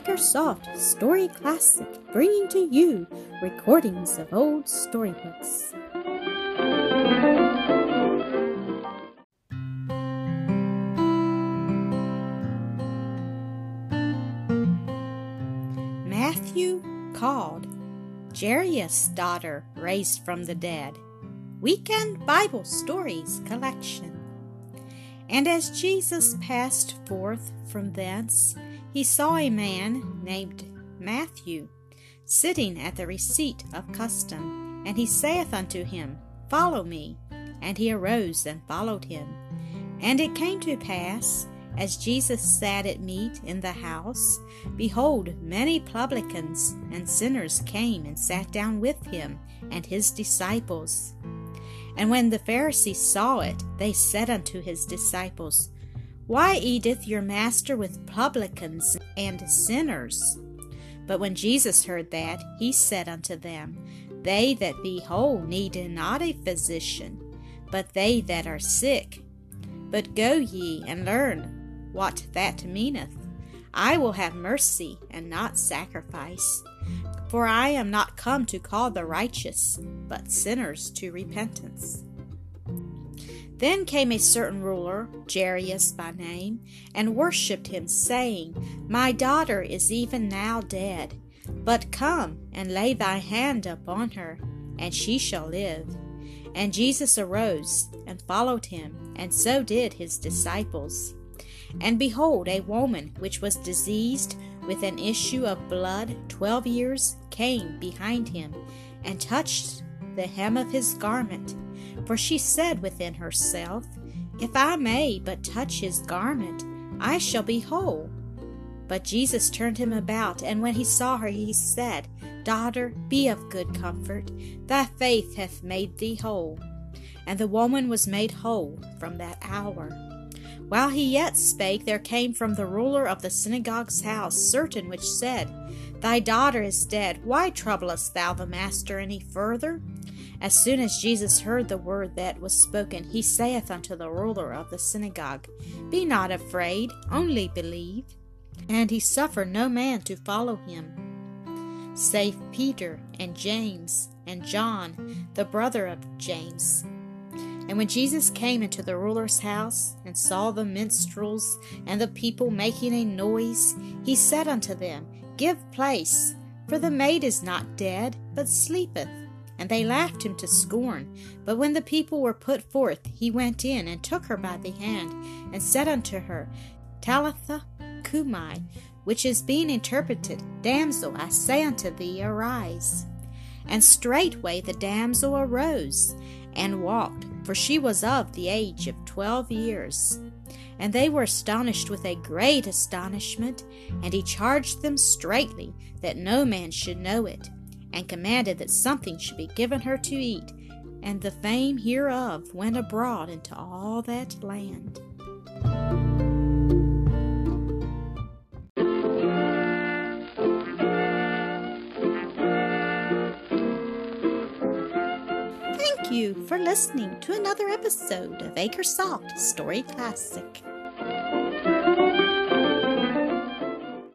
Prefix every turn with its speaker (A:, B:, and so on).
A: Acresoft Story Classic, bringing to you recordings of old storybooks. Matthew called Jairus' daughter raised from the dead. Weekend Bible Stories collection. And as Jesus passed forth from thence, he saw a man named Matthew sitting at the receipt of custom, and he saith unto him, Follow me. And he arose and followed him. And it came to pass, as Jesus sat at meat in the house, behold, many publicans and sinners came and sat down with him and his disciples. And when the Pharisees saw it, they said unto his disciples, Why eateth your master with publicans and sinners? But when Jesus heard that, he said unto them, They that be whole need not a physician, but they that are sick. But go ye and learn what that meaneth. I will have mercy and not sacrifice. For I am not come to call the righteous, but sinners to repentance. Then came a certain ruler, Jairus by name, and worshipped him, saying, My daughter is even now dead, but come and lay thy hand upon her, and she shall live. And Jesus arose and followed him, and so did his disciples. And behold, a woman which was diseased with an issue of blood twelve years came behind him, and touched the hem of his garment. For she said within herself, If I may but touch his garment, I shall be whole. But Jesus turned him about, and when he saw her, he said, Daughter, be of good comfort, thy faith hath made thee whole. And the woman was made whole from that hour. While he yet spake, there came from the ruler of the synagogue's house certain which said, Thy daughter is dead. Why troublest thou the master any further? As soon as Jesus heard the word that was spoken, he saith unto the ruler of the synagogue, Be not afraid, only believe. And he suffered no man to follow him, save Peter and James and John, the brother of James. And when Jesus came into the ruler's house, and saw the minstrels and the people making a noise, he said unto them, Give place, for the maid is not dead, but sleepeth. And they laughed him to scorn. But when the people were put forth, he went in and took her by the hand, and said unto her, Talitha cumi, which is being interpreted, Damsel, I say unto thee, arise. And straightway the damsel arose and walked for she was of the age of twelve years. And they were astonished with a great astonishment, and he charged them straitly that no man should know it, and commanded that something should be given her to eat. And the fame hereof went abroad into all that land. Thank you for listening to another episode of Acresoft Story Classic.